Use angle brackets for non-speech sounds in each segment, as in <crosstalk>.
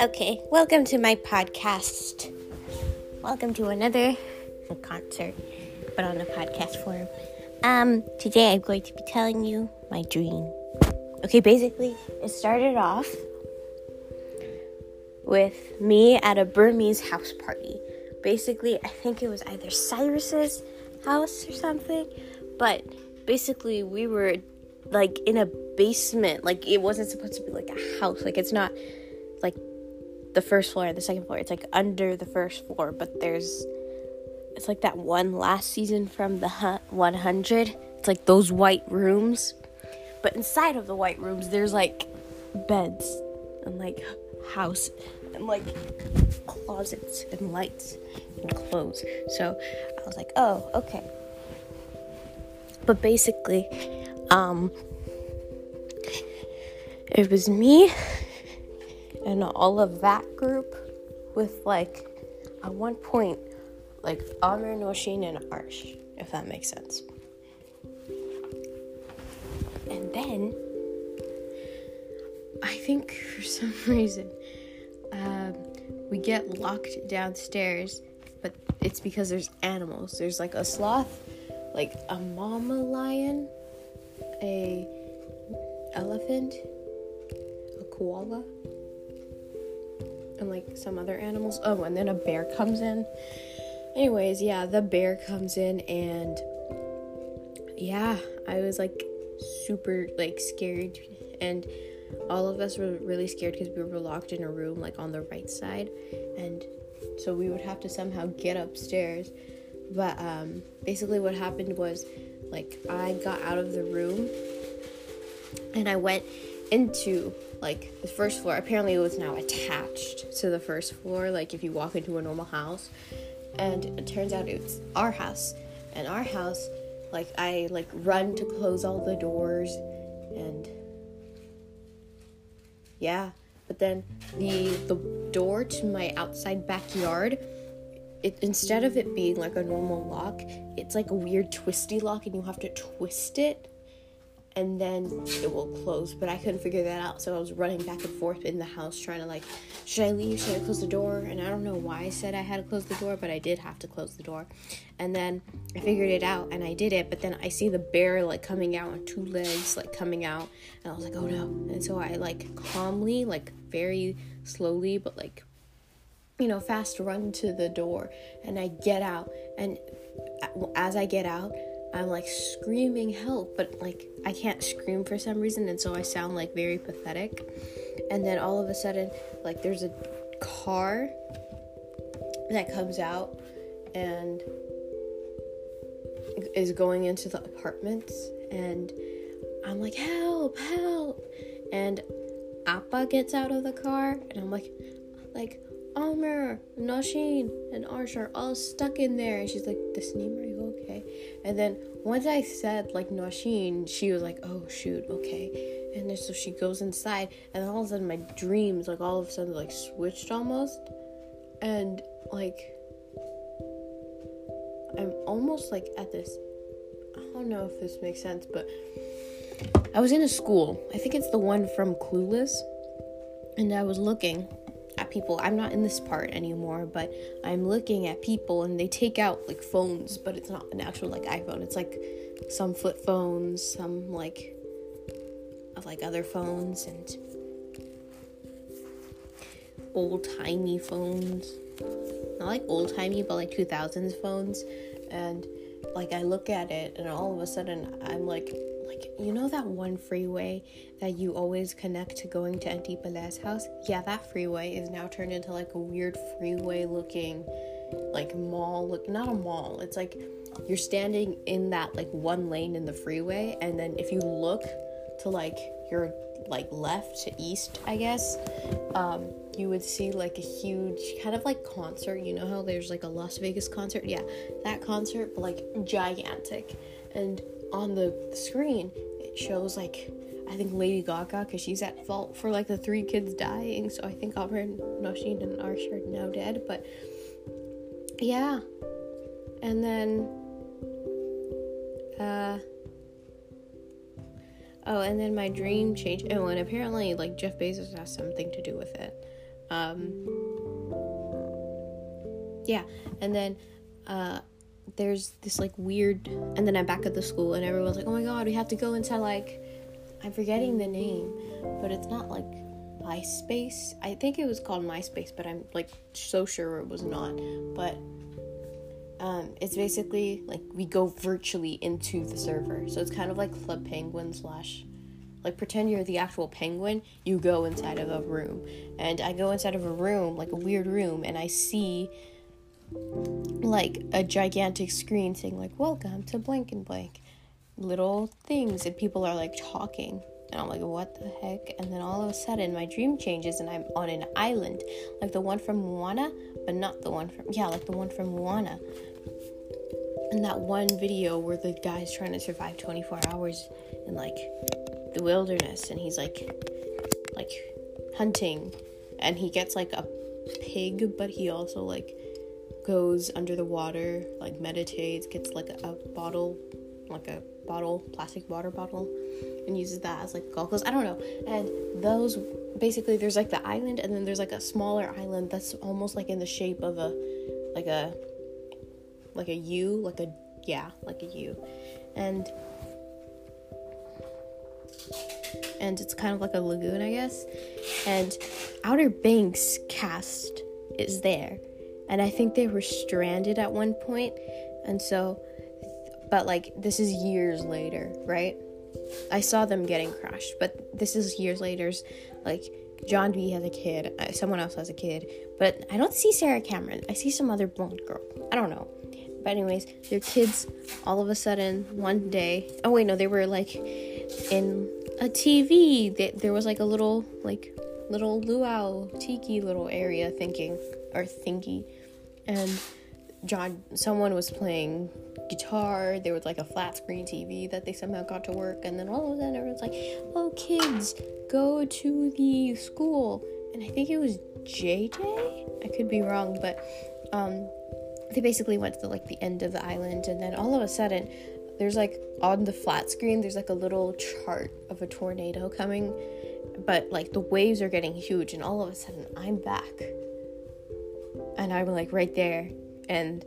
Okay, welcome to my podcast. Welcome to another concert, but on a podcast form. Um, today I'm going to be telling you my dream. Okay, basically, it started off with me at a Burmese house party. Basically, I think it was either Cyrus's house or something, but basically, we were like in a basement. Like, it wasn't supposed to be like a house. Like, it's not like the first floor the second floor. It's like under the first floor, but there's it's like that one last season from the 100. It's like those white rooms. But inside of the white rooms, there's like beds and like house and like closets and lights and clothes. So I was like, oh, okay. But basically, um, it was me and all of that group with like at one point like Amr, Noshin, and Arsh, if that makes sense. And then I think for some <laughs> reason um, we get locked downstairs, but it's because there's animals. There's like a sloth, like a mama lion, a elephant, a koala, and like some other animals. Oh, and then a bear comes in. Anyways, yeah, the bear comes in and yeah, I was like super like scared and all of us were really scared because we were locked in a room like on the right side and so we would have to somehow get upstairs but um basically what happened was like I got out of the room and I went into like the first floor. Apparently, it was now attached to the first floor, like if you walk into a normal house. And it turns out it's our house. And our house, like I like run to close all the doors and yeah. But then the the door to my outside backyard, it instead of it being like a normal lock, it's like a weird twisty lock and you have to twist it and then it will close. But I couldn't figure that out, so I was running back and forth in the house trying to like, should I leave? Should I close the door? And I don't know why I said I had to close the door, but I did have to close the door. And then I figured it out and I did it. But then I see the bear like coming out on two legs, like coming out, and I was like, oh no. And so I like calmly, like very slowly, but like you know, fast run to the door and I get out. And as I get out, I'm like screaming help, but like I can't scream for some reason, and so I sound like very pathetic. And then all of a sudden, like there's a car that comes out and is going into the apartments, and I'm like, help, help! And Appa gets out of the car, and I'm like, like, Amr, Nashin, and Arsh are all stuck in there. And she's like, Tasneem, are you okay? And then once I said, like, Nashin, she was like, oh, shoot, okay. And then so she goes inside, and all of a sudden my dreams, like, all of a sudden, like, switched almost. And, like, I'm almost, like, at this. I don't know if this makes sense, but I was in a school. I think it's the one from Clueless. And I was looking people. I'm not in this part anymore, but I'm looking at people and they take out like phones, but it's not an actual like iPhone. It's like some flip phones, some like of like other phones and old timey phones. Not like old timey, but like 2000s phones. And like I look at it and all of a sudden I'm like like you know that one freeway that you always connect to going to Auntie house? Yeah, that freeway is now turned into like a weird freeway looking like mall look not a mall. It's like you're standing in that like one lane in the freeway and then if you look to like your like left to east, I guess, um, you would see like a huge kind of like concert. You know how there's like a Las Vegas concert? Yeah, that concert, but like gigantic. And on the screen, it shows like I think Lady Gaga because she's at fault for like the three kids dying. So I think and Nashin and Arsh are now dead. But yeah, and then uh Oh, and then my dream changed. Oh, and apparently, like Jeff Bezos has something to do with it. Um, yeah, and then uh, there's this like weird. And then I'm back at the school, and everyone's like, "Oh my god, we have to go into like." I'm forgetting the name, but it's not like MySpace. I think it was called MySpace, but I'm like so sure it was not. But um, it's basically like we go virtually into the server. So it's kind of like Club Penguin slash like pretend you're the actual penguin, you go inside of a room. And I go inside of a room, like a weird room, and I see like a gigantic screen saying like welcome to blank and blank little things and people are like talking and I'm like, what the heck? And then all of a sudden, my dream changes and I'm on an island, like the one from Moana, but not the one from, yeah, like the one from Moana. And that one video where the guy's trying to survive 24 hours in like the wilderness and he's like, like hunting and he gets like a pig, but he also like goes under the water, like meditates, gets like a, a bottle, like a bottle, plastic water bottle and uses that as like goggles. I don't know. And those basically there's like the island and then there's like a smaller island that's almost like in the shape of a like a like a U, like a yeah, like a U. And and it's kind of like a lagoon, I guess. And Outer Banks cast is there. And I think they were stranded at one. And so but like this is years later, right? I saw them getting crushed, but this is years later. Like John B has a kid, uh, someone else has a kid, but I don't see Sarah Cameron. I see some other blonde girl. I don't know. But anyways, their kids all of a sudden one day. Oh wait, no, they were like in a TV. They, there was like a little like little luau tiki little area thinking or thinky, and John someone was playing guitar. There was like a flat screen TV that they somehow got to work, and then all of a sudden everyone's like, "Oh, kids, go to the school." And I think it was JJ. I could be wrong, but um, they basically went to like the end of the island, and then all of a sudden, there's like on the flat screen, there's like a little chart of a tornado coming, but like the waves are getting huge, and all of a sudden, I'm back, and I'm like right there, and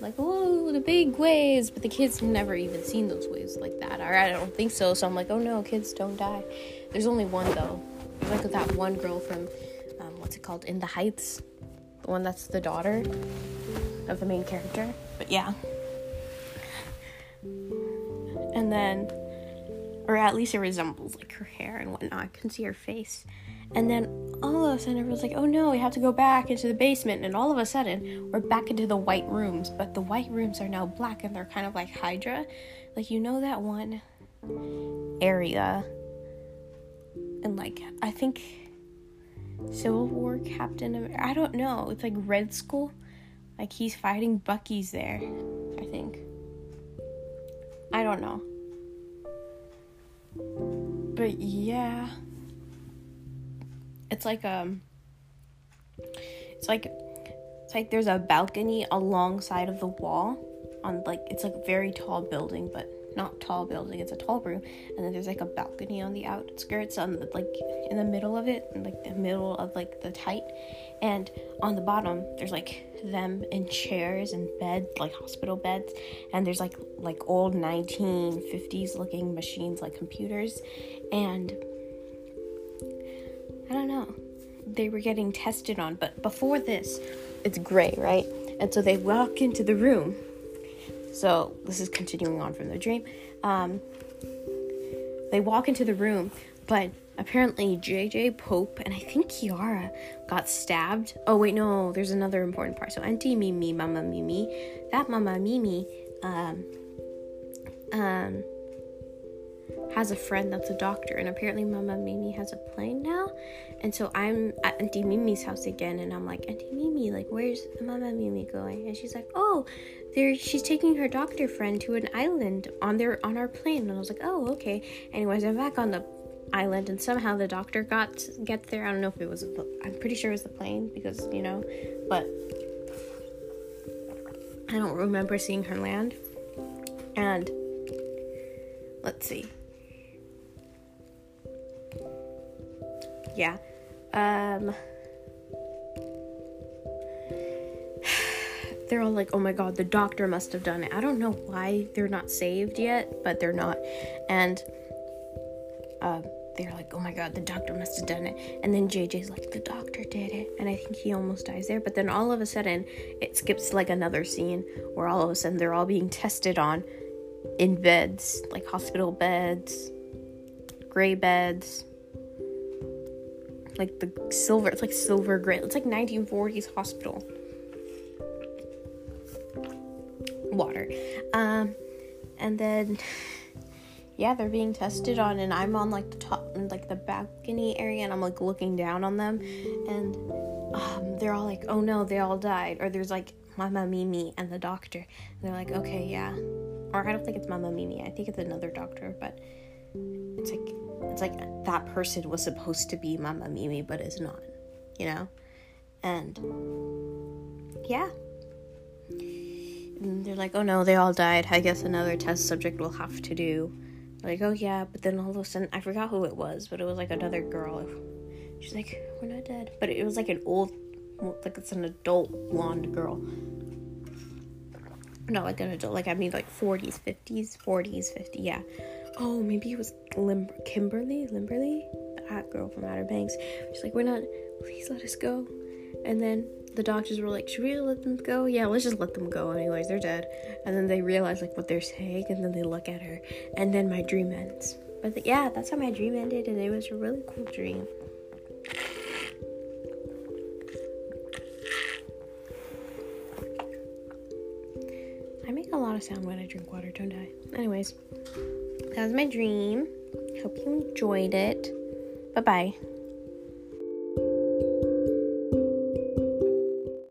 like, oh, the big waves, but the kids have never even seen those waves like that. Or I don't think so. So I'm like, oh no, kids don't die. There's only one though. Like that one girl from, um, what's it called, In the Heights, the one that's the daughter of the main character. But yeah. And then, or at least it resembles like her hair and whatnot. I can see her face. And then all of a sudden, everyone's like, oh no, we have to go back into the basement. And all of a sudden, we're back into the white rooms. But the white rooms are now black and they're kind of like Hydra. Like, you know, that one area. And like, I think Civil War Captain America. I don't know. It's like Red Skull. Like, he's fighting Bucky's there, I think. I don't know. But yeah it's like um it's like it's like there's a balcony alongside of the wall on like it's like a very tall building but not tall building it's a tall room and then there's like a balcony on the outskirts on the, like in the middle of it like the middle of like the tight and on the bottom there's like them in chairs and beds like hospital beds and there's like like old 1950s looking machines like computers and don't know. They were getting tested on, but before this, it's gray, right? And so they walk into the room. So this is continuing on from the dream. Um, they walk into the room, but apparently JJ Pope and I think Kiara got stabbed. Oh wait, no, there's another important part. So Auntie Mimi, Mama Mimi, that Mama Mimi, um, um, has a friend that's a doctor, and apparently Mama Mimi has a plane now. And so I'm at Auntie Mimi's house again, and I'm like, Auntie Mimi, like, where's Mama Mimi going? And she's like, Oh, there, she's taking her doctor friend to an island on their on our plane. And I was like, Oh, okay. Anyways, I'm back on the island, and somehow the doctor got get there. I don't know if it was. I'm pretty sure it was the plane because you know, but I don't remember seeing her land. And let's see yeah. Um, <sighs> they're all like, oh my god, the doctor must have done it. I don't know why they're not saved yet, but they're not. And uh, they're like, oh my god, the doctor must have done it. And then JJ's like, the doctor did it. And I think he almost dies there. But then all of a sudden, it skips like another scene where all of a sudden they're all being tested on in beds, like hospital beds, gray beds. Like the silver, it's like silver gray. It's like 1940s hospital. Water. Um, and then yeah, they're being tested on, and I'm on like the top, like the balcony area, and I'm like looking down on them, and um, they're all like, "Oh no, they all died," or there's like Mama Mimi and the doctor, and they're like, "Okay, yeah," or I don't think it's Mama Mimi, I think it's another doctor, but it's like it's like that person was supposed to be Mama Mimi, but is not, you know, and yeah. And they're like, oh no, they all died. I guess another test subject will have to do like, oh yeah, but then all of a sudden, I forgot who it was, but it was like another girl. She's like, we're not dead. But it was like an old, like it's an adult blonde girl. Not like an adult, like I mean like 40s, 50s, 40s, 50, yeah. Oh, maybe it was Lim- Kimberly, Limberly, that girl from Outer Banks. She's like, we're not, please let us go. And then the doctors were like, should we let them go? Yeah, let's just let them go anyways. They're dead. And then they realize like what they're saying, and then they look at her, and then my dream ends. But the, yeah, that's how my dream ended, and it was a really cool dream. I make a lot of sound when I drink water, don't I? Anyways, that was my dream. Hope you enjoyed it. Bye bye.